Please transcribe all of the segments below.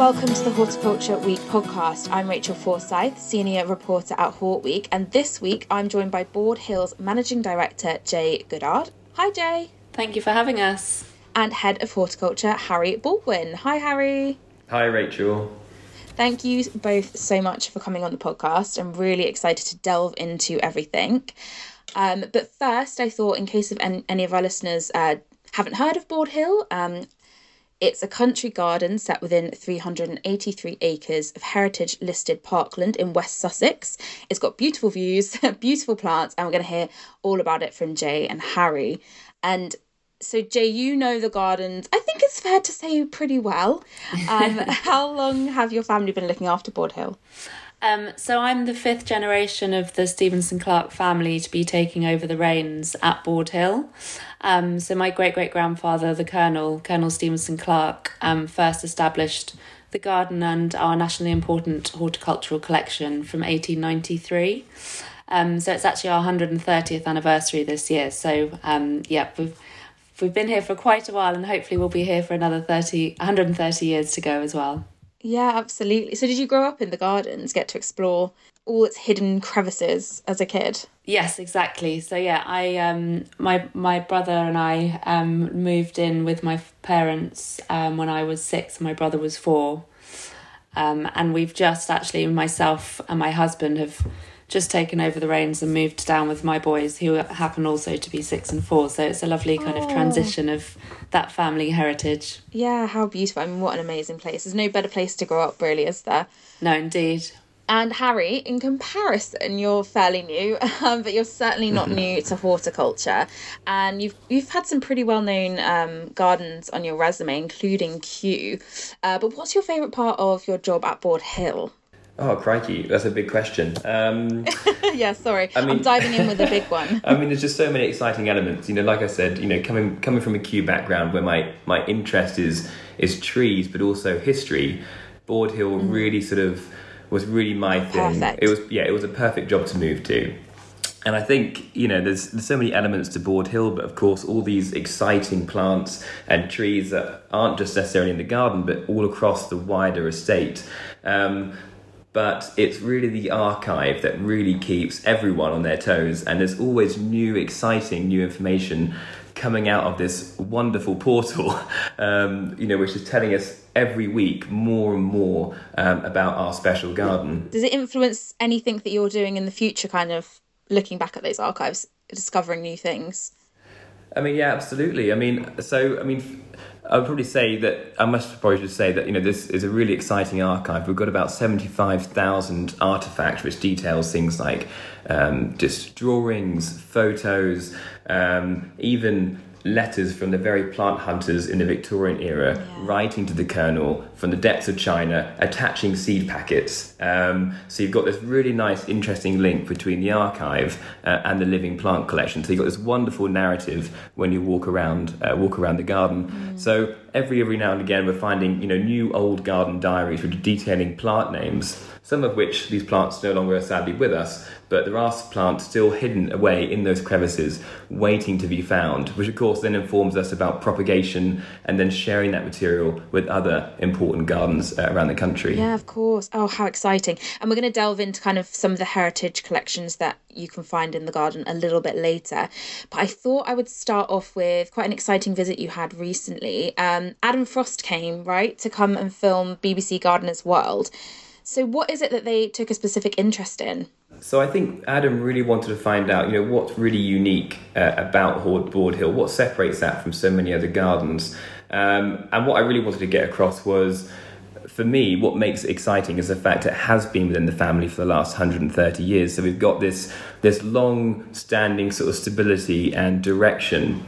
Welcome to the Horticulture Week podcast. I'm Rachael Forsyth, senior reporter at Hort Week, and this week I'm joined by Borde Hill's managing director Jay Goddard. Hi Jay. Thank you for having us. And head of horticulture Harry Baldwin. Hi Harry. Hi Rachael. Thank you both so much for coming on the podcast. I'm really excited to delve into everything. Um, but first, I thought, in case of any, any of our listeners uh, haven't heard of Borde Hill, um, it's a country garden set within 383 acres of heritage listed parkland in West Sussex. It's got beautiful views, beautiful plants, and we're going to hear all about it from Jay and Harry. And so, Jay, you know the gardens, I think it's fair to say, pretty well. Um, how long have your family been looking after Borde Hill? Um, so I'm the fifth generation of the Stevenson Clark family to be taking over the reins at Borde Hill. Um, so my great great grandfather, the Colonel, Colonel Stevenson Clark, um, first established the garden and our nationally important horticultural collection from 1893. Um, so it's actually our 130th anniversary this year. So um, yeah, we've we've been here for quite a while, and hopefully we'll be here for another 30, 130 years to go as well. Yeah, absolutely. So, did you grow up in the gardens, get to explore all its hidden crevices as a kid? Yes, exactly. So yeah, I um my my brother and I um moved in with my parents um when I was 6 and my brother was 4. Um and we've just actually myself and my husband have just taken over the reins and moved down with my boys who happen also to be 6 and 4. So it's a lovely kind Oh. of transition of that family heritage. Yeah, how beautiful. I mean, what an amazing place. There's no better place to grow up, really, is there? No, indeed. And Harry, in comparison, you're fairly new, um, but you're certainly not new to horticulture. And you've you've had some pretty well known um, gardens on your resume, including Kew. Uh, but what's your favourite part of your job at Borde Hill? Oh crikey, that's a big question. Um, yeah, sorry, I mean- I'm diving in with a big one. I mean, there's just so many exciting elements. You know, like I said, you know, coming coming from a Kew background where my my interest is is trees, but also history. Borde Hill really sort of was really my thing. Perfect. It was yeah, it was a perfect job to move to. And I think you know there's, there's so many elements to Borde Hill, but of course all these exciting plants and trees that aren't just necessarily in the garden, but all across the wider estate. Um, but it's really the archive that really keeps everyone on their toes, and there's always new, exciting, new information coming out of this wonderful portal, um, you know, which is telling us every week more and more um, about our special garden. Does it influence anything that you're doing in the future? Kind of looking back at those archives, discovering new things. I mean, yeah, absolutely. I mean, so I mean, I would probably say that I must probably just say that you know this is a really exciting archive. We've got about seventy-five thousand artifacts, which details things like um, just drawings, photos, um, even letters from the very plant hunters in the Victorian era yeah. writing to the colonel from the depths of China, attaching seed packets. Um, so you've got this really nice, interesting link between the archive uh, and the living plant collection. So you've got this wonderful narrative when you walk around uh, walk around the garden. Mm. So every every now and again, we're finding you know new old garden diaries which are detailing plant names some of which these plants no longer are sadly with us, but there are plants still hidden away in those crevices, waiting to be found, which of course then informs us about propagation and then sharing that material with other important gardens uh, around the country. Yeah, of course. Oh, how exciting. And we're going to delve into kind of some of the heritage collections that you can find in the garden a little bit later. But I thought I would start off with quite an exciting visit you had recently. Um, Adam Frost came, right, to come and film BBC Gardener's World. So, what is it that they took a specific interest in? So I think Adam really wanted to find out, you know, what's really unique uh, about Borde Hill, what separates that from so many other gardens, um, and what I really wanted to get across was, for me, what makes it exciting is the fact it has been within the family for the last 130 years. So we've got this this long-standing sort of stability and direction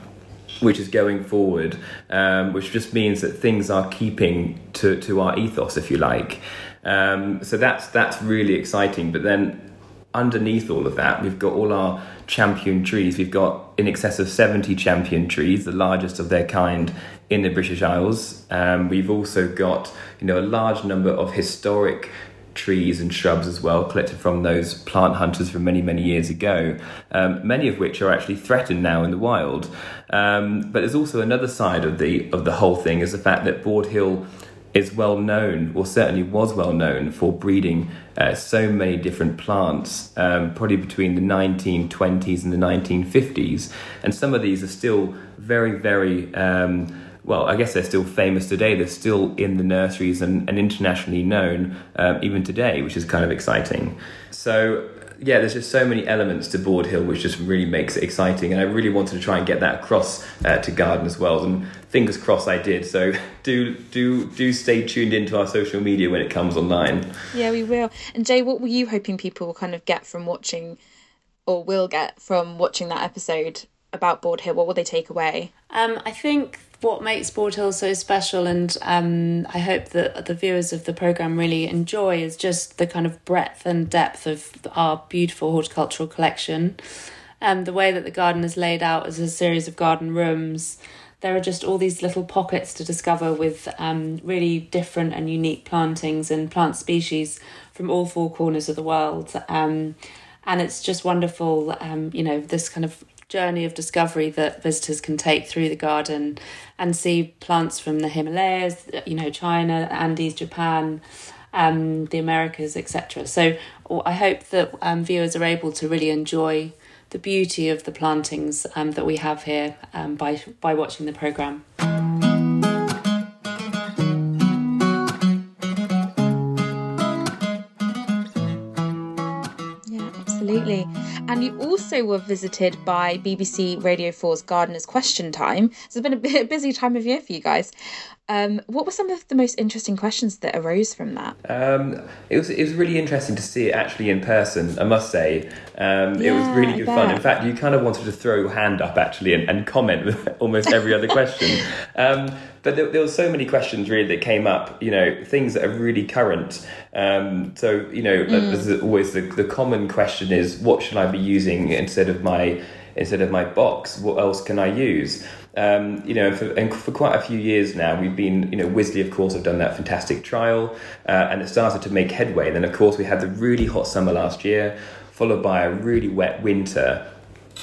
which is going forward, um, which just means that things are keeping to, to our ethos, if you like. Um, so that's that's really exciting. But then underneath all of that, we've got all our champion trees. We've got in excess of 70 champion trees, the largest of their kind in the British Isles. Um, we've also got you know a large number of historic trees and shrubs as well, collected from those plant hunters from many, many years ago, um, many of which are actually threatened now in the wild. Um, but there's also another side of the of the whole thing is the fact that Borde Hill is well known, or certainly was well known, for breeding uh, so many different plants, um, probably between the 1920s and the 1950s. And some of these are still very, very, um, well, I guess they're still famous today. They're still in the nurseries and, and internationally known um, even today, which is kind of exciting. So, yeah, there's just so many elements to Borde Hill which just really makes it exciting, and I really wanted to try and get that across uh, to Garden as well. And fingers crossed, I did. So do do do stay tuned into our social media when it comes online. Yeah, we will. And Jay, what were you hoping people will kind of get from watching, or will get from watching that episode about Borde Hill? What will they take away? Um, I think what makes Borde Hill so special, and um, I hope that the viewers of the program really enjoy, is just the kind of breadth and depth of our beautiful horticultural collection. Um, the way that the garden is laid out as a series of garden rooms. There are just all these little pockets to discover with um, really different and unique plantings and plant species from all four corners of the world. Um, and it's just wonderful, um, you know, this kind of journey of discovery that visitors can take through the garden and see plants from the Himalayas, you know, China, Andes, Japan, um, the Americas, etc. So I hope that um, viewers are able to really enjoy the beauty of the plantings um, that we have here um, by by watching the program. And you also were visited by BBC Radio 4's Gardener's Question Time. So it's been a busy time of year for you guys. Um, what were some of the most interesting questions that arose from that? Um, it was it was really interesting to see it actually in person. I must say, um, yeah, it was really good fun. In fact, you kind of wanted to throw your hand up actually and, and comment with almost every other question. But there, there were so many questions really that came up. You know, things that are really current. Um, so you know, mm. there's always the the common question is, what should I be using instead of my instead of my box? What else can I use? Um, you know, for, and for quite a few years now, we've been, you know, Wisley, of course, have done that fantastic trial, uh, and it started to make headway. And then, of course, we had the really hot summer last year, followed by a really wet winter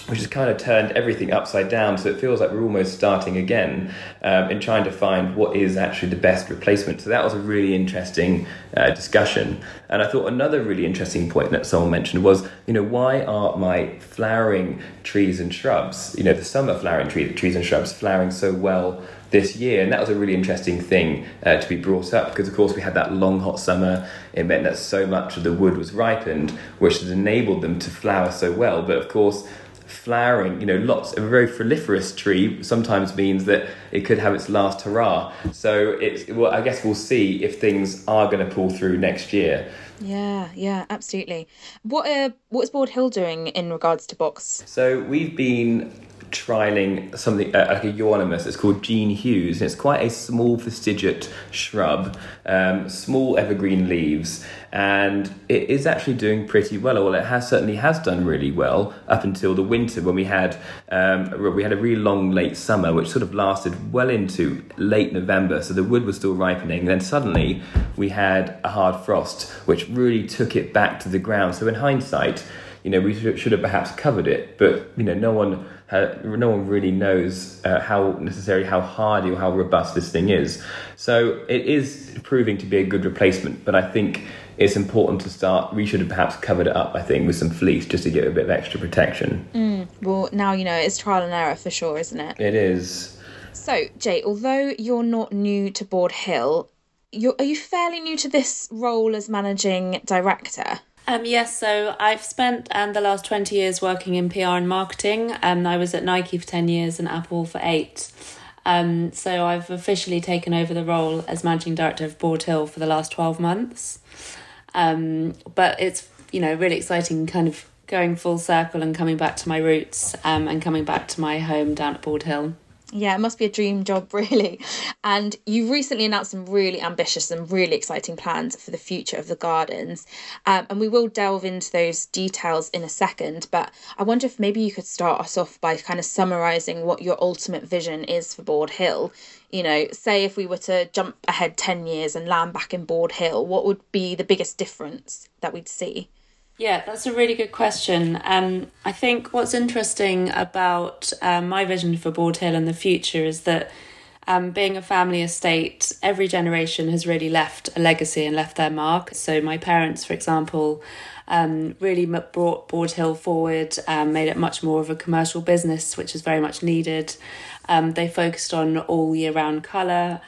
which has kind of turned everything upside down. So it feels like we're almost starting again um, in trying to find what is actually the best replacement. So that was a really interesting uh, discussion. And I thought another really interesting point that someone mentioned was, you know, why are my flowering trees and shrubs, you know, the summer flowering tree, trees and shrubs flowering so well this year, and that was a really interesting thing uh, to be brought up because, of course, we had that long hot summer. It meant that so much of the wood was ripened, which has enabled them to flower so well. But of course, flowering, you know, lots of a very proliferous tree sometimes means that it could have its last hurrah. So it's well, I guess we'll see if things are going to pull through next year. Yeah, yeah, absolutely. What uh, what is Borde Hill doing in regards to box? So we've been trialing something uh, like a euonymus. It's called Jean Hugues, and it's quite a small fastigiate shrub, um, small evergreen leaves, and it is actually doing pretty well. Well, it has certainly has done really well up until the winter when we had um, we had a really long late summer, which sort of lasted well into late November. So the wood was still ripening. And then suddenly we had a hard frost, which really took it back to the ground. So in hindsight, you know, we should have perhaps covered it, but you know, no one uh, no one really knows uh, how necessarily how hardy or how robust this thing is. So it is proving to be a good replacement, but I think it's important to start. We should have perhaps covered it up, I think, with some fleece just to give it a bit of extra protection. Mm, well, now you know it's trial and error for sure, isn't it? It is. So, Jay, although you're not new to Borde Hill, you're, are you fairly new to this role as managing director? Um, yes, so I've spent um, the last 20 years working in PR and marketing. Um, I was at Nike for 10 years and Apple for eight. Um, so I've officially taken over the role as managing director of Borde Hill for the last 12 months. Um, but it's, you know, really exciting kind of going full circle and coming back to my roots um, and coming back to my home down at Borde Hill. Yeah, it must be a dream job, really. And you recently announced some really ambitious and really exciting plans for the future of the gardens. Um, and we will delve into those details in a second. But I wonder if maybe you could start us off by kind of summarising what your ultimate vision is for Borde Hill. You know, say if we were to jump ahead 10 years and land back in Borde Hill, what would be the biggest difference that we'd see? Yeah, that's a really good question. Um, I think what's interesting about um, my vision for Borde Hill in the future is that um, being a family estate, every generation has really left a legacy and left their mark. So, my parents, for example, um, really brought Borde Hill forward, um, made it much more of a commercial business, which is very much needed. Um, they focused on all year round colour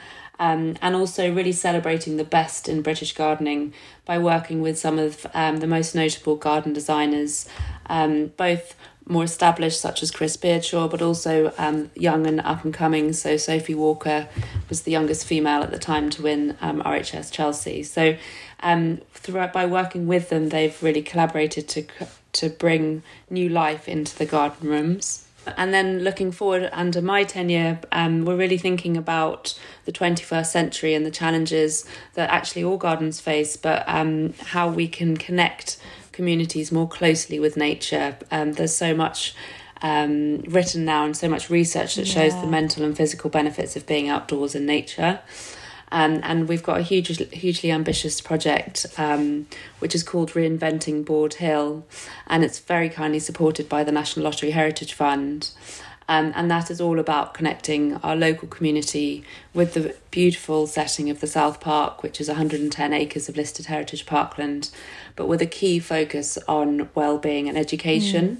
um, and also really celebrating the best in British gardening by working with some of um, the most notable garden designers, um, both more established, such as Chris Beardshaw, but also um, young and up and coming. So Sophie Walker was the youngest female at the time to win um, RHS Chelsea. So um, throughout by working with them, they've really collaborated to to bring new life into the garden rooms. And then looking forward under my tenure, um, we're really thinking about the 21st century and the challenges that actually all gardens face, but um, how we can connect communities more closely with nature. Um, there's so much um, written now and so much research that shows the mental and physical benefits of being outdoors in nature. Um, and we've got a huge, hugely ambitious project um, which is called Reinventing Borde Hill, and it's very kindly supported by the National Lottery Heritage Fund. Um, and that is all about connecting our local community with the beautiful setting of the South Park, which is 110 acres of listed heritage parkland, but with a key focus on well-being and education,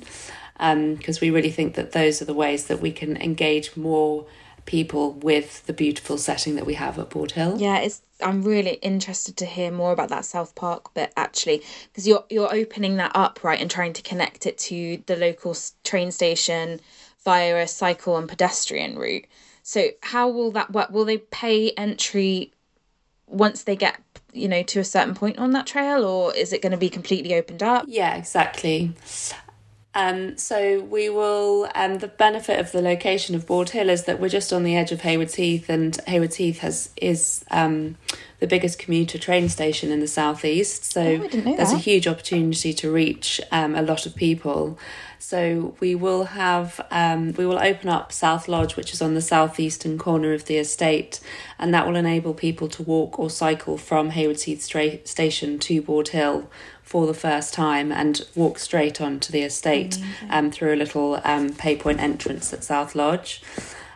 because mm. um, we really think that those are the ways that we can engage more people with the beautiful setting that we have at Borde Hill. Yeah, it's I'm really interested to hear more about that South Park bit actually because you're you're opening that up right and trying to connect it to the local train station via a cycle and pedestrian route. So how will that work? Will they pay entry once they get you know to a certain point on that trail or is it going to be completely opened up? Yeah, exactly. Um, so we will, and um, the benefit of the location of Borde Hill is that we're just on the edge of Haywards Heath, and Haywards Heath has is um, the biggest commuter train station in the southeast. So oh, there's that. a huge opportunity to reach um, a lot of people. So we will have um, we will open up South Lodge, which is on the southeastern corner of the estate, and that will enable people to walk or cycle from Haywards Heath stra- station to Borde Hill for the first time and walk straight onto the estate um, through a little um, pay point entrance at South Lodge.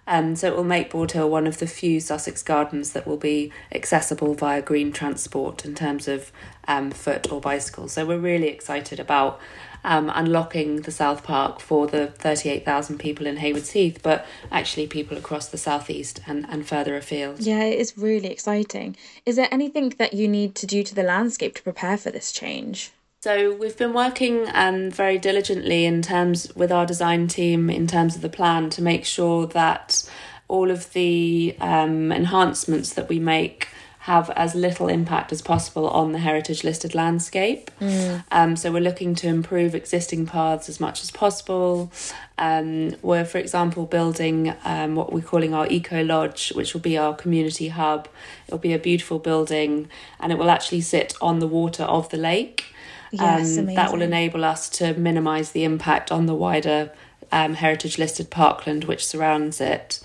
Um, so it will make Borde Hill one of the few Sussex gardens that will be accessible via green transport in terms of um, foot or bicycle. So we're really excited about um, unlocking the South Park for the 38,000 people in Haywards Heath, but actually people across the southeast and, and further afield. Yeah, it is really exciting. Is there anything that you need to do to the landscape to prepare for this change? So we've been working um, very diligently in terms with our design team in terms of the plan to make sure that all of the um, enhancements that we make have as little impact as possible on the heritage listed landscape. Mm. Um, so we're looking to improve existing paths as much as possible. Um, we're, for example, building um, what we're calling our Eco Lodge, which will be our community hub. It'll be a beautiful building and it will actually sit on the water of the lake. Yes, um, that will enable us to minimise the impact on the wider um, heritage listed parkland which surrounds it.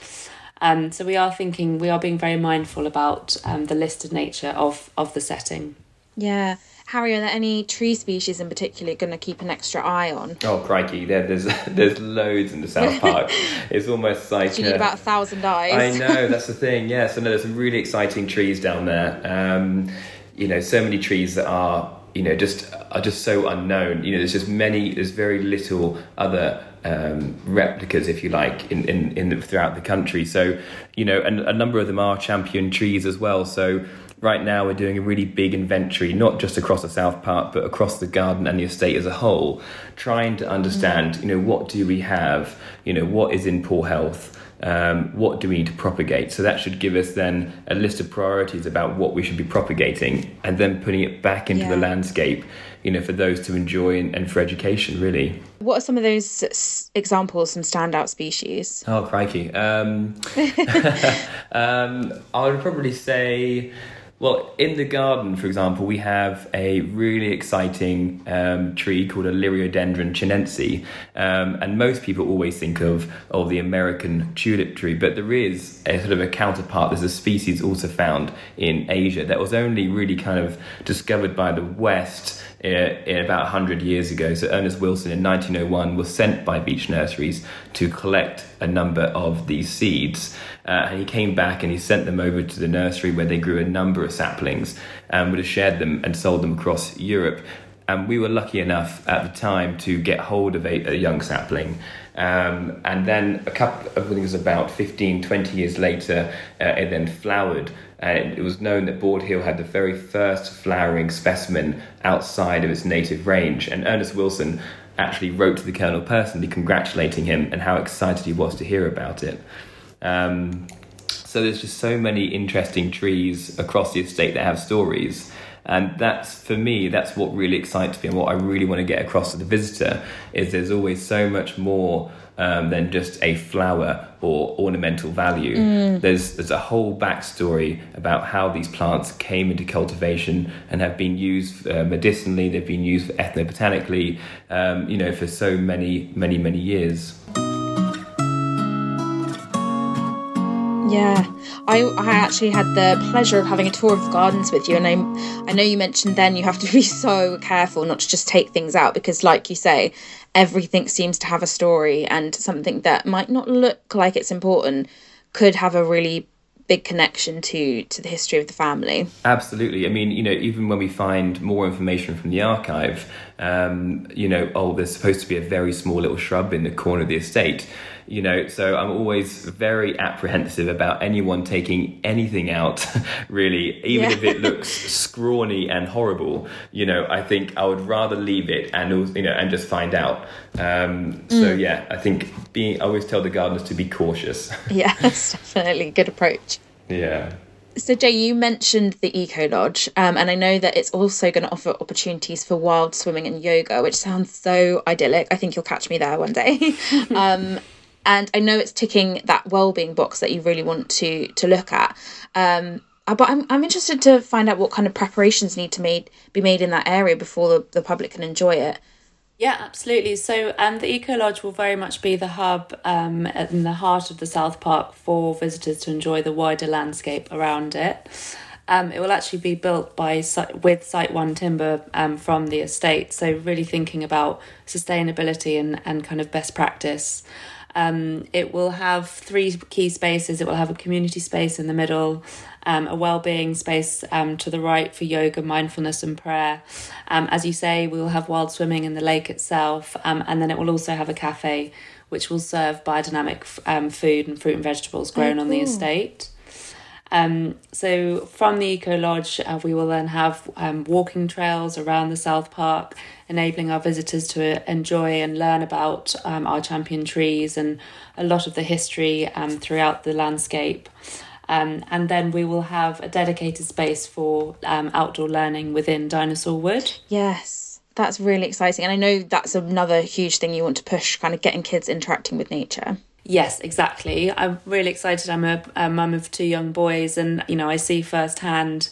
Um, so we are thinking, we are being very mindful about um, the listed nature of, of the setting. Yeah. Harry, are there any tree species in particular you're going to keep an extra eye on? Oh crikey, there, there's there's loads in the South Park. it's almost like you need uh, about a thousand eyes. I know that's the thing. Yeah, so no, there's some really exciting trees down there. Um, you know, so many trees that are you know just are just so unknown. You know, there's just many. There's very little other um, replicas, if you like, in, in, in the, throughout the country. So, you know, and a number of them are champion trees as well. So, right now we're doing a really big inventory, not just across the South Park, but across the garden and the estate as a whole, trying to understand, you know, what do we have, you know, what is in poor health. Um, what do we need to propagate? So that should give us then a list of priorities about what we should be propagating, and then putting it back into yeah. the landscape you know, for those to enjoy and, and for education, really. What are some of those examples, some standout species? Oh, crikey. Um, um, I would probably say well, in the garden, for example, we have a really exciting um, tree called a Liriodendron chinense. Um, and most people always think of, oh, the American tulip tree, but there is a sort of a counterpart. There's a species also found in Asia that was only really kind of discovered by the West in, about 100 years ago. So Ernest Wilson in 1901 was sent by Veitch Nurseries to collect a number of these seeds. Uh, and he came back and he sent them over to the nursery where they grew a number of saplings and would have shared them and sold them across Europe. And we were lucky enough at the time to get hold of a, a young sapling. Um, and then a couple of things about 15, 20 years later, uh, it then flowered. And it was known that Borde Hill had the very first flowering specimen outside of its native range. And Ernest Wilson actually wrote to the Colonel personally congratulating him and how excited he was to hear about it. Um, so there's just so many interesting trees across the estate that have stories. And that's for me, that's what really excites me and what I really want to get across to the visitor is there's always so much more um, than just a flower or ornamental value. Mm. There's there's a whole backstory about how these plants came into cultivation and have been used uh, medicinally. They've been used ethnobotanically, um, you know, for so many many many years. Yeah, I, I actually had the pleasure of having a tour of the gardens with you, and I I know you mentioned then you have to be so careful not to just take things out because, like you say, everything seems to have a story, and something that might not look like it's important could have a really big connection to to the history of the family. Absolutely. I mean, you know, even when we find more information from the archive, um, you know, oh, there's supposed to be a very small little shrub in the corner of the estate. You know so i'm always very apprehensive about anyone taking anything out really even yeah. if it looks scrawny and horrible. You know i think i would rather leave it and you know and just find out. Um, so mm. yeah i think being i always tell the gardeners to be cautious. Yeah that's definitely. A good approach. Yeah so, Jay, you mentioned the Eco Lodge, um, and I know that it's also going to offer opportunities for wild swimming and yoga, which sounds so idyllic. I think you'll catch me there one day. um, and I know it's ticking that well-being box that you really want to to look at. Um, uh, but I'm I'm interested to find out what kind of preparations need to made be made in that area before the, the public can enjoy it. Yeah, absolutely. So um, the Eco Lodge will very much be the hub um, in the heart of the South Park for visitors to enjoy the wider landscape around it. Um, it will actually be built by with Site One timber um, from the estate. So really thinking about sustainability and, and kind of best practice. Um, it will have three key spaces. It will have a community space in the middle, um, a well-being space um, to the right for yoga, mindfulness, and prayer. Um, as you say, we will have wild swimming in the lake itself, um, and then it will also have a cafe, which will serve biodynamic um, food and fruit and vegetables grown oh, cool. on the estate. Um, so from the Eco Lodge, uh, we will then have um, walking trails around the South Park, enabling our visitors to enjoy and learn about um, our champion trees and a lot of the history um, throughout the landscape. Um, and then we will have a dedicated space for um, outdoor learning within Dinosaur Wood. Yes, that's really exciting. And I know that's another huge thing you want to push, kind of getting kids interacting with nature. Yes, exactly. I'm really excited. I'm a, a mum of two young boys, and you know, I see firsthand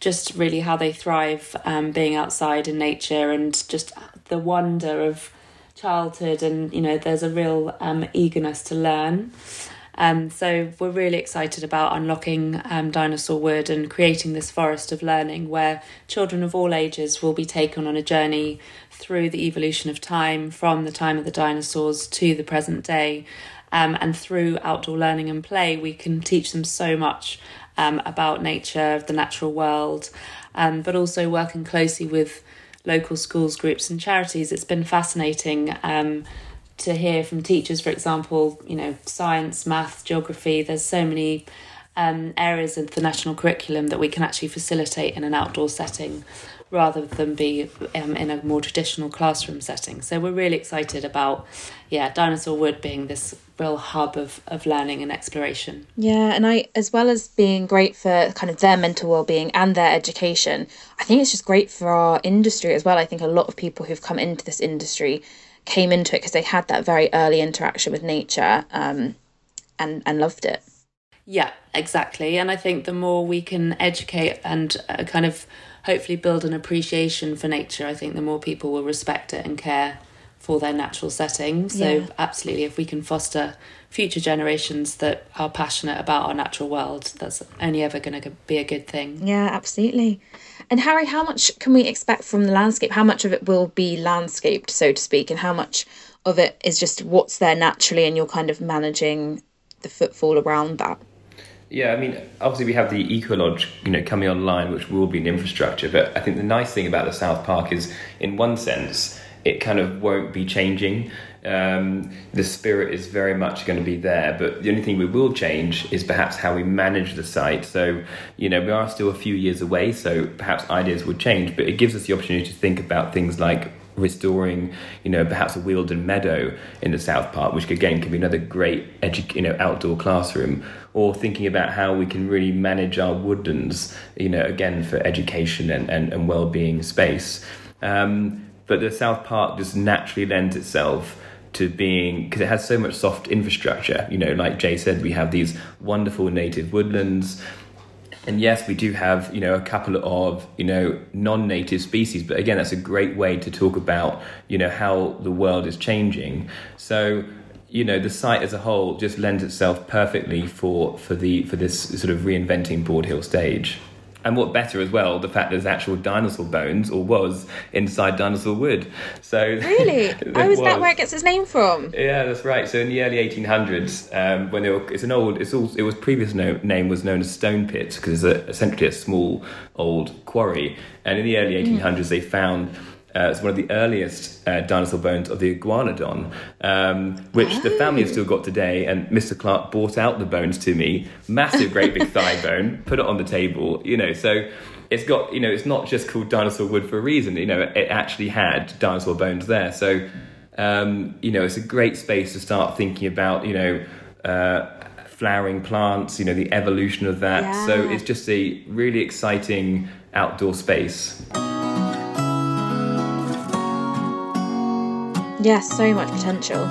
just really how they thrive um, being outside in nature and just the wonder of childhood. And you know, there's a real um, eagerness to learn. Um, so we're really excited about unlocking um, Dinosaur Wood and creating this forest of learning where children of all ages will be taken on a journey through the evolution of time from the time of the dinosaurs to the present day. Um, and through outdoor learning and play, we can teach them so much um, about nature, the natural world, um, but also working closely with local schools, groups, and charities. It's been fascinating um, to hear from teachers, for example, you know, science, math, geography, there's so many um, areas of the national curriculum that we can actually facilitate in an outdoor setting rather than be um, in a more traditional classroom setting. So we're really excited about, yeah, Dinosaur Wood being this real hub of, of learning and exploration. Yeah, and I, as well as being great for kind of their mental well-being and their education, I think it's just great for our industry as well. I think a lot of people who've come into this industry came into it because they had that very early interaction with nature um, and and loved it. Yeah, exactly. And I think the more we can educate and uh, kind of hopefully build an appreciation for nature, I think the more people will respect it and care for their natural setting. So, yeah. absolutely, if we can foster future generations that are passionate about our natural world, that's only ever going to be a good thing. Yeah, absolutely. And Harry, how much can we expect from the landscape? How much of it will be landscaped, so to speak, and how much of it is just what's there naturally and you're kind of managing the footfall around that? Yeah, I mean, obviously we have the Ecolodge, you know, coming online, which will be an infrastructure. But I think the nice thing about the South Park is, in one sense, it kind of won't be changing. Um, the spirit is very much going to be there, but the only thing we will change is perhaps how we manage the site. So, you know, we are still a few years away, so perhaps ideas would change, but it gives us the opportunity to think about things like restoring, you know, perhaps a Wealden Meadow in the South Park, which again could be another great, edu- you know, outdoor classroom, or thinking about how we can really manage our woodlands, you know, again for education and, and, and well-being space. Um, but the South Park just naturally lends itself to being because it has so much soft infrastructure. You know, like Jay said, we have these wonderful native woodlands. And yes, we do have, you know, a couple of, you know, non-native species, but again, that's a great way to talk about, you know, how the world is changing. So, you know, the site as a whole just lends itself perfectly for for the for this sort of reinventing Borde Hill stage. And what better as well, the fact there's actual dinosaur bones, or was, inside dinosaur wood. So really, oh, is was. that where it gets its name from? Yeah, that's right. So in the early 1800s, um, when they were, it's an old, it's all, it was previous no, name was known as Stone Pit because it's a, essentially a small old quarry. And in the early 1800s, mm. they found uh, it's one of the earliest uh, dinosaur bones of the iguanodon, um, which oh. the family have still got today. And Mr. Clark brought out the bones to me, massive, great big thigh bone, put it on the table. You know, so it's got you know it's not just called dinosaur wood for a reason. You know, it actually had dinosaur bones there. So um, you know, it's a great space to start thinking about. You know. Uh, flowering plants, you know, the evolution of that. Yeah. So it's just a really exciting outdoor space. Yes, so much potential.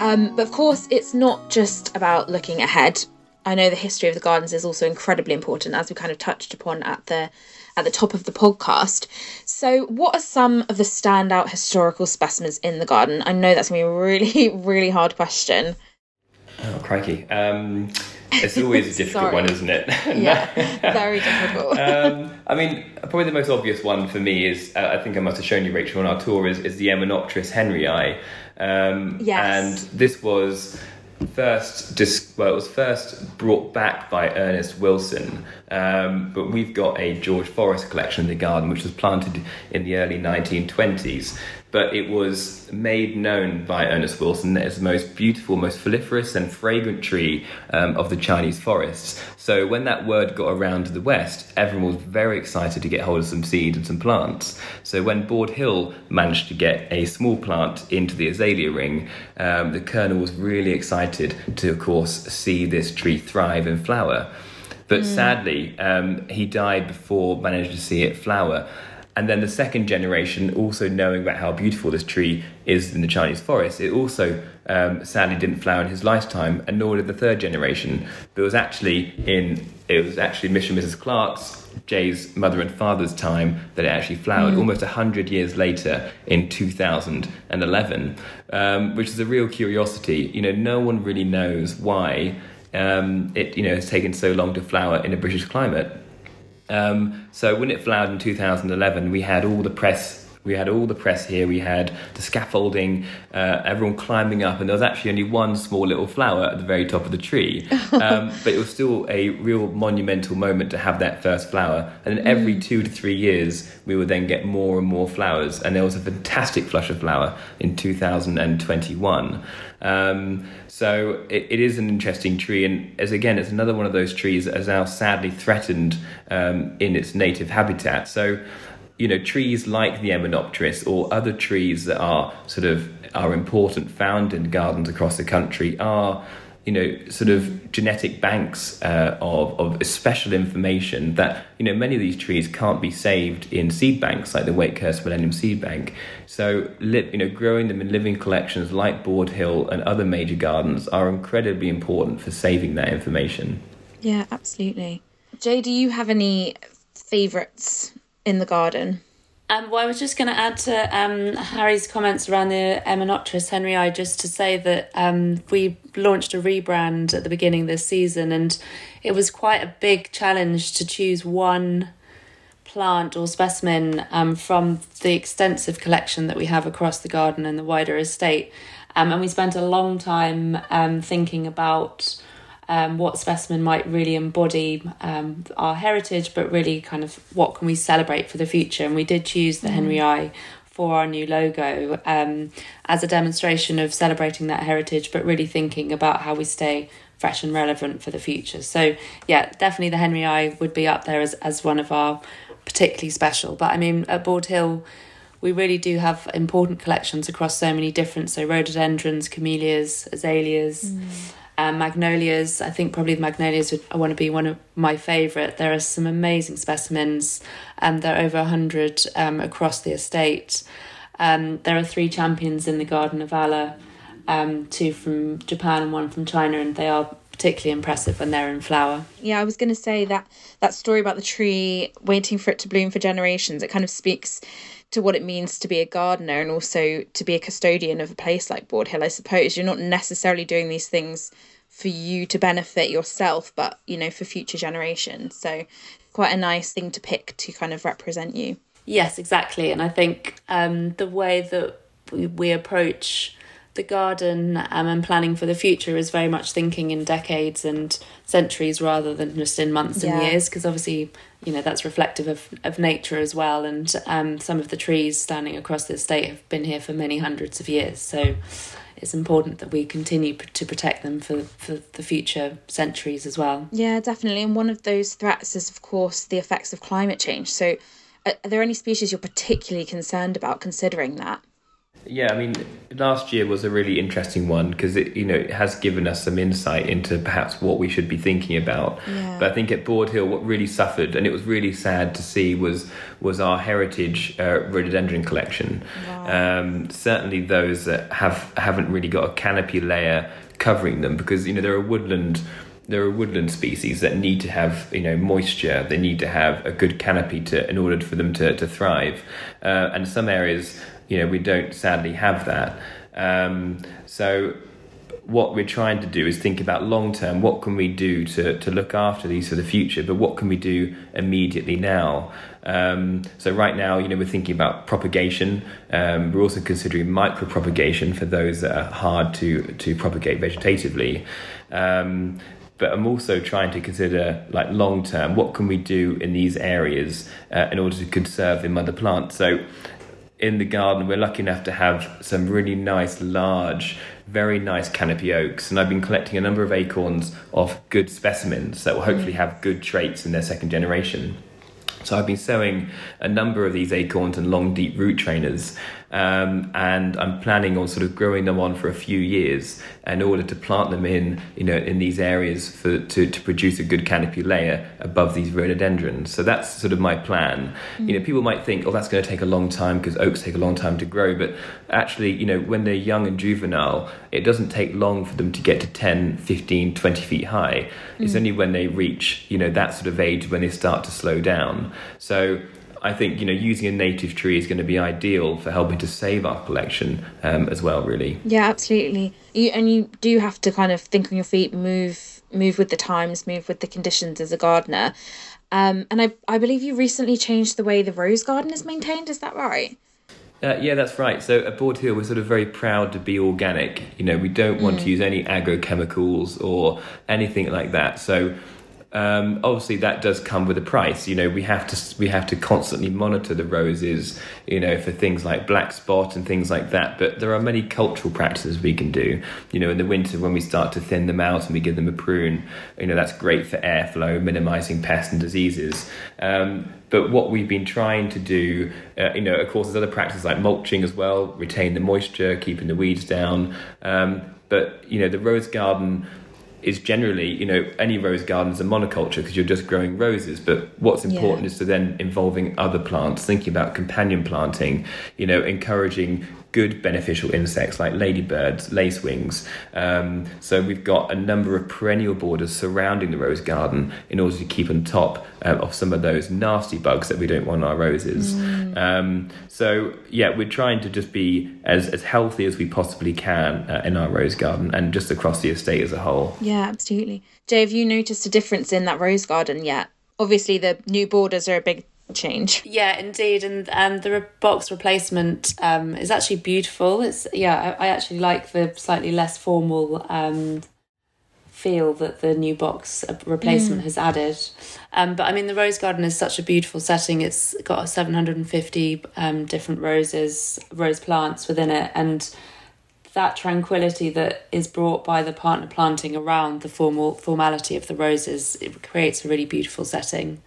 Um, but of course, it's not just about looking ahead. I know the history of the gardens is also incredibly important, as we kind of touched upon at the at the top of the podcast. So, what are some of the standout historical specimens in the garden? I know that's going to be a really, really hard question. Oh, crikey. Um, it's always a difficult one, isn't it? yeah, very difficult. um, I mean, probably the most obvious one for me is uh, I think I must have shown you, Rachael, on our tour is, is the Emmenopterys henryi. Um, yes. And this was first dis- well it was first brought back by Ernest Wilson um, but we've got a George Forrest collection in the garden which was planted in the early 1920s but it was made known by Ernest Wilson as the most beautiful, most proliferous and fragrant tree um, of the Chinese forests. So when that word got around to the West, everyone was very excited to get hold of some seeds and some plants. So when Borde Hill managed to get a small plant into the azalea ring, um, the colonel was really excited to, of course, see this tree thrive and flower. But sadly, um, he died before managing to see it flower. And then the second generation, also knowing about how beautiful this tree is in the Chinese forest, it also um, sadly didn't flower in his lifetime, and nor did the third generation. But it was actually in it was actually Mr. and Mrs. Clark's Jay's mother and father's time that it actually flowered almost 100 years later in 2011, um, which is a real curiosity. You know, no one really knows why um, it you know has taken so long to flower in a British climate. Um, so when it flowered in 2011, we had all the press. We had all the press here. We had the scaffolding, uh, everyone climbing up, and there was actually only one small little flower at the very top of the tree. Um, but it was still a real monumental moment to have that first flower. And then every two to three years, we would then get more and more flowers. And there was a fantastic flush of flower in 2021. Um, so it, it is an interesting tree, and as again, it's another one of those trees that is now sadly threatened um, in its native habitat. So, you know, trees like the Emmenopterys or other trees that are sort of are important found in gardens across the country are you know, sort of genetic banks uh, of, of special information that, you know, many of these trees can't be saved in seed banks like the Wakehurst Millennium Seed Bank. So, you know, growing them in living collections like Borde Hill and other major gardens are incredibly important for saving that information. Yeah, absolutely. Jay, do you have any favourites in the garden? Um, well, I was just going to add to um, Harry's comments around the Emmenopterys henryi, just to say that um, we launched a rebrand at the beginning this season, and it was quite a big challenge to choose one plant or specimen um, from the extensive collection that we have across the garden and the wider estate. Um, and we spent a long time um, thinking about um, what specimen might really embody um, our heritage, but really kind of what can we celebrate for the future. And we did choose the henryi for our new logo um, as a demonstration of celebrating that heritage, but really thinking about how we stay fresh and relevant for the future. So yeah, definitely the henryi would be up there as, as one of our particularly special. But I mean, at Borde Hill, we really do have important collections across so many different, so rhododendrons, camellias, azaleas. Um, magnolias, I think probably the magnolias would I want to be one of my favourite. There are some amazing specimens, and um, there are over 100 um, across the estate. Um, there are three champions in the Garden of Allah, um, two from Japan and one from China, and they are particularly impressive when they're in flower. Yeah, I was going to say that that story about the tree waiting for it to bloom for generations, it kind of speaks to what it means to be a gardener and also to be a custodian of a place like Borde Hill. I suppose you're not necessarily doing these things for you to benefit yourself, but you know, for future generations. So, quite a nice thing to pick to kind of represent you. Yes, exactly. And I think um, the way that we, we approach the garden um, and planning for the future is very much thinking in decades and centuries rather than just in months and Yeah. years, because obviously, you know, that's reflective of, of nature as well. And um, some of the trees standing across the estate have been here for many hundreds of years. So it's important that we continue p- to protect them for, for the future centuries as well. Yeah, definitely. And one of those threats is, of course, the effects of climate change. So, are are there any species you're particularly concerned about considering that? Yeah, I mean, last year was a really interesting one because it, you know, it has given us some insight into perhaps what we should be thinking about. Yeah. But I think at Borde Hill, what really suffered, and it was really sad to see, was was our heritage uh, rhododendron collection. Um, certainly, those that have haven't really got a canopy layer covering them because you know they're a woodland there are woodland species that need to have you know moisture they need to have a good canopy to in order for them to, to thrive uh, and some areas you know we don't sadly have that. Um, so what we're trying to do is think about long term what can we do to, to look after these for the future but what can we do immediately now? Um, so right now you know we're thinking about propagation. Um, we're also considering micropropagation for those that are hard to to propagate vegetatively. Um, but I'm also trying to consider like long term what can we do in these areas uh, in order to conserve the mother plant so in the garden, we're lucky enough to have some really nice, large, very nice canopy oaks. And I've been collecting a number of acorns of good specimens that will hopefully have good traits in their second generation. So I've been sowing a number of these acorns and long, deep root trainers, um, and I'm planning on sort of growing them on for a few years in order to plant them in, you know, in these areas for to, to produce a good canopy layer above these rhododendrons. So that's sort of my plan. Mm. You know, people might think, oh, that's going to take a long time because oaks take a long time to grow, but actually, you know, when they're young and juvenile, it doesn't take long for them to get to 10, 15, 20 feet high. Mm. It's only when they reach, you know, that sort of age when they start to slow down. So I think you know using a native tree is going to be ideal for helping to save our collection um, as well. Really. Yeah, absolutely. You, and you do have to kind of think on your feet, move move with the times, move with the conditions as a gardener. Um, and I I believe you recently changed the way the rose garden is maintained. Is that right? Uh, yeah, that's right. So at Borde Hill, we're sort of very proud to be organic. You know, we don't want mm. to use any agrochemicals or anything like that. So um, obviously, that does come with a price. You know, we have to we have to constantly monitor the roses. You know, for things like black spot and things like that. But there are many cultural practices we can do. You know, in the winter when we start to thin them out and we give them a prune, you know, that's great for airflow, minimizing pests and diseases. Um, but what we've been trying to do, uh, you know, of course, there's other practices like mulching as well, retain the moisture, keeping the weeds down. Um, but you know, the rose garden is generally, you know, any rose garden is a monoculture because you're just growing roses. But what's important yeah. is to then involving other plants, thinking about companion planting, you know, encouraging good beneficial insects like ladybirds, lacewings. Um, so we've got a number of perennial borders surrounding the rose garden in order to keep on top uh, of some of those nasty bugs that we don't want in our roses. Mm. Um, so yeah, we're trying to just be as, as healthy as we possibly can uh, in our rose garden and just across the estate as a whole. Yeah, absolutely. Jay, have you noticed a difference in that rose garden yet? Obviously, the new borders are a big change. Yeah, indeed, and um, the box replacement um, is actually beautiful. It's yeah, I, I actually like the slightly less formal um, feel that the new box replacement mm. has added. Um, but I mean, the rose garden is such a beautiful setting. It's got 750 um, different roses, rose plants within it, and that tranquility that is brought by the partner planting around the formal formality of the roses it creates a really beautiful setting.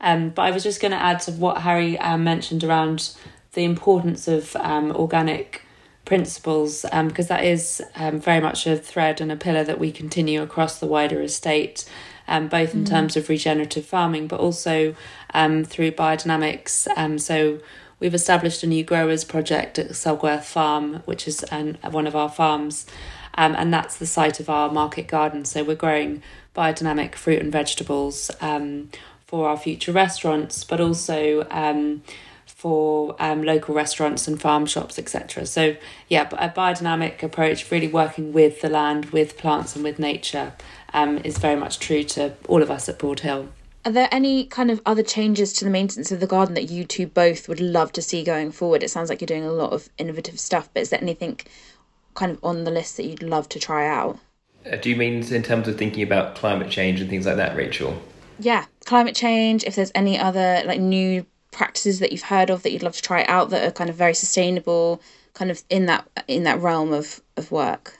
Um, but I was just going to add to what Harry um, mentioned around the importance of um, organic principles, because um, that is um, very much a thread and a pillar that we continue across the wider estate, um, both in mm. terms of regenerative farming, but also through biodynamics. so we've established a new growers project at Sulgworth Farm, which is an, one of our farms. Um, and that's the site of our market garden. So we're growing biodynamic fruit and vegetables um, for our future restaurants, but also um, for um, local restaurants and farm shops, etc. So, yeah, a biodynamic approach, really working with the land, with plants, and with nature, um, is very much true to all of us at Borde Hill. Are there any kind of other changes to the maintenance of the garden that you two both would love to see going forward? It sounds like you're doing a lot of innovative stuff, but is there anything kind of on the list that you'd love to try out? Uh, do you mean in terms of thinking about climate change and things like that, Rachael? Yeah, climate change, if there's any other like new practices that you've heard of that you'd love to try out that are kind of very sustainable, kind of in that in that realm of, of work.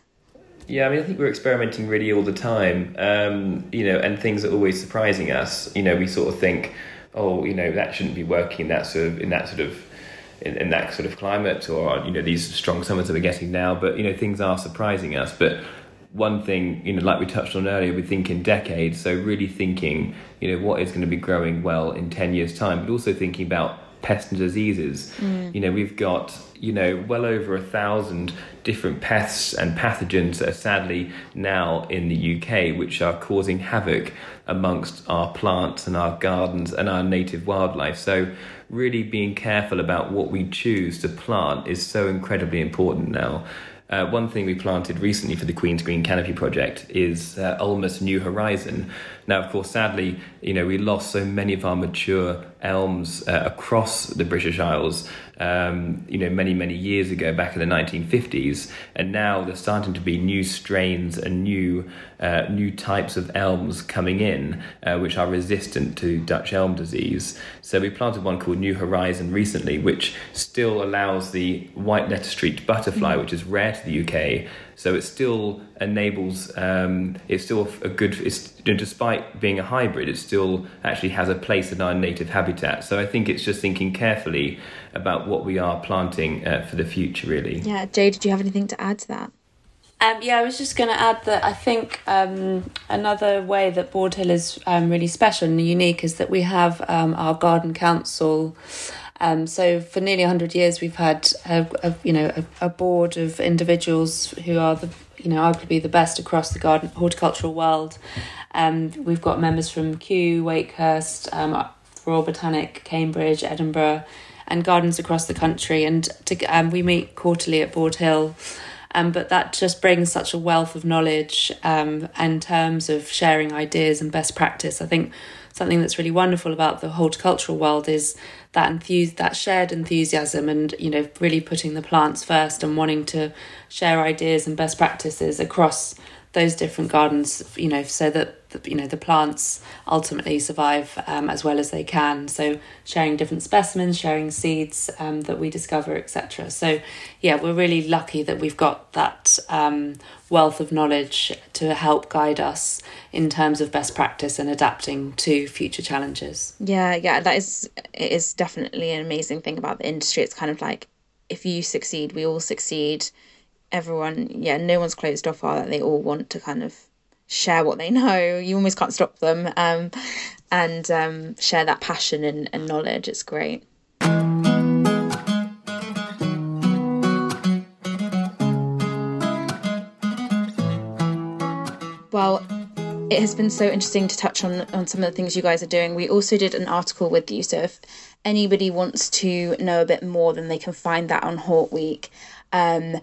Yeah, I mean, I think we're experimenting really all the time, um, you know, and things are always surprising us. You know, we sort of think, oh, you know, that shouldn't be working that sort of in that sort of in, in that sort of climate, or you know, these strong summers that we're getting now. But you know, things are surprising us. But one thing, you know, like we touched on earlier, we think in decades. So really thinking, you know, what is going to be growing well in 10 years' time, but also thinking about pests and diseases. Mm. You know, we've got, you know, well over a thousand different pests and pathogens that are sadly now in the UK, which are causing havoc amongst our plants and our gardens and our native wildlife. So really being careful about what we choose to plant is so incredibly important now. Uh, one thing we planted recently for the Queen's Green Canopy Project is uh, Ulmus New Horizon. Now, of course, sadly, you know, we lost so many of our mature elms uh, across the British Isles, um, you know, many, many years ago, back in the 1950s. And now there's starting to be new strains and new, uh, new types of elms coming in, uh, which are resistant to Dutch elm disease. So we planted one called New Horizon recently, which still allows the white letter hairstreak butterfly, mm. which is rare to the UK, So it still enables, um, it's still a good, it's, you know, despite being a hybrid, it still actually has a place in our native habitat. So I think it's just thinking carefully about what we are planting uh, for the future, really. Yeah, Jay, did you have anything to add to that? Um, yeah, I was just going to add that I think um, another way that Borde Hill is um, really special and unique is that we have um, our garden council. Um, so for nearly hundred years, we've had a, a you know a, a, board of individuals who are the you know arguably the best across the garden horticultural world. Um, we've got members from Kew, Wakehurst, Royal Botanic, Cambridge, Edinburgh, and gardens across the country. And to, we meet quarterly at Borde Hill. Um, but that just brings such a wealth of knowledge um, in terms of sharing ideas and best practice. I think something that's really wonderful about the horticultural world is that enthus- that shared enthusiasm and you know really putting the plants first and wanting to share ideas and best practices across those different gardens you know so that you know the plants ultimately survive um, as well as they can. So sharing different specimens sharing seeds um, that we discover etc so yeah we're really lucky that we've got that um, wealth of knowledge to help guide us in terms of best practice and adapting to future challenges. Yeah yeah that is it is definitely an amazing thing about the industry. It's kind of like if you succeed we all succeed everyone yeah no one's closed off are they all want to kind of share what they know. You almost can't stop them. Um, and um, share that passion and, and knowledge. It's great. Well, it has been so interesting to touch on on some of the things you guys are doing. We also did an article with you, so if anybody wants to know a bit more, then they can find that on Hort Week. Um,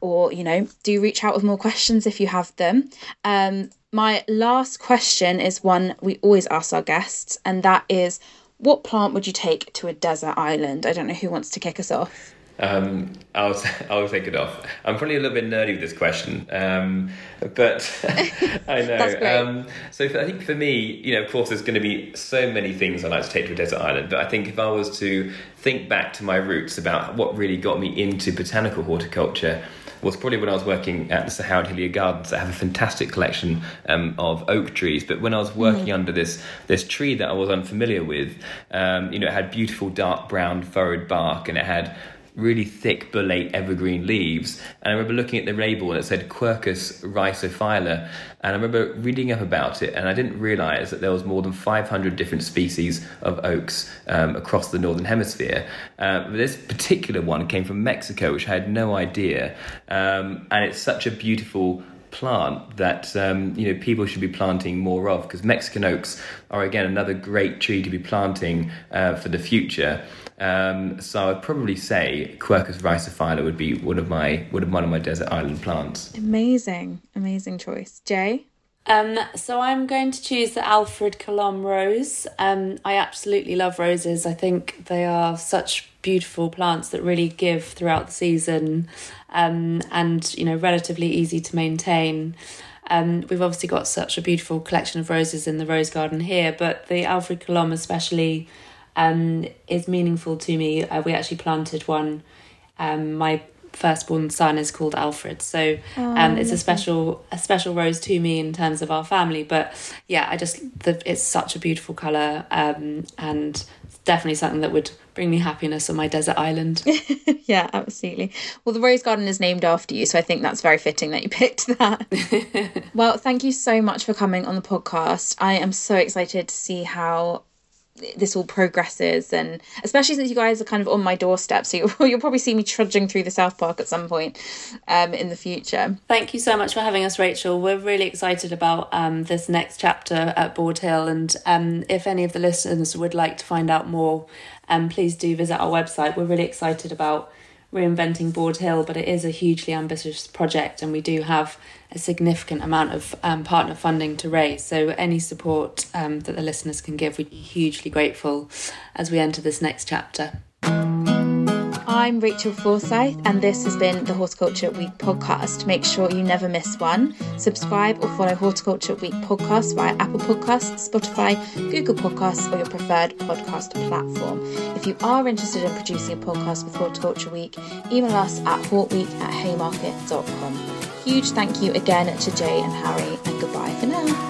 or you know do reach out with more questions if you have them um, my last question is one we always ask our guests and that is what plant would you take to a desert island i don't know who wants to kick us off um, I'll I'll take it off. I'm probably a little bit nerdy with this question, um, but I know. Um, so for, I think for me, you know, of course, there's going to be so many things I like to take to a desert island. But I think if I was to think back to my roots about what really got me into botanical horticulture, was probably when I was working at the Sir Harold Hillier Gardens. I have a fantastic collection um, of oak trees. But when I was working mm. under this this tree that I was unfamiliar with, um, you know, it had beautiful dark brown furrowed bark and it had really thick bullate evergreen leaves. And I remember looking at the label and it said Quercus rysophylla. And I remember reading up about it and I didn't realize that there was more than 500 different species of oaks um, across the northern hemisphere. Uh, this particular one came from Mexico, which I had no idea. Um, and it's such a beautiful plant that um, you know people should be planting more of because Mexican oaks are again another great tree to be planting uh, for the future. Um, so I'd probably say Quercus rysophylla would be one of my would have one of my desert island plants. Amazing, amazing choice, Jay. Um, so I'm going to choose the Alfred Colomb rose. Um, I absolutely love roses. I think they are such beautiful plants that really give throughout the season, um, and you know relatively easy to maintain. Um, we've obviously got such a beautiful collection of roses in the rose garden here, but the Alfred Colomb especially um, is meaningful to me. Uh, we actually planted one. Um, my firstborn son is called Alfred, so um, oh, it's a special a special rose to me in terms of our family. But yeah, I just the, it's such a beautiful color, um, and definitely something that would bring me happiness on my desert island. yeah, absolutely. Well, the rose garden is named after you, so I think that's very fitting that you picked that. well, thank you so much for coming on the podcast. I am so excited to see how this all progresses and especially since you guys are kind of on my doorstep so you'll, you'll probably see me trudging through the south park at some point um, in the future thank you so much for having us Rachael we're really excited about um, this next chapter at Borde Hill and um, if any of the listeners would like to find out more um, please do visit our website we're really excited about reinventing Borde Hill, but it is a hugely ambitious project, and we do have a significant amount of um, partner funding to raise. So, any support um, that the listeners can give, we'd be hugely grateful as we enter this next chapter. I'm Rachael Forsyth, and this has been the Horticulture Week podcast. Make sure you never miss one. Subscribe or follow Horticulture Week podcast via Apple Podcasts, Spotify, Google Podcasts, or your preferred podcast platform. If you are interested in producing a podcast with Horticulture Week, email us at hortweek at haymarket.com. Huge thank you again to Jay and Harry, and goodbye for now.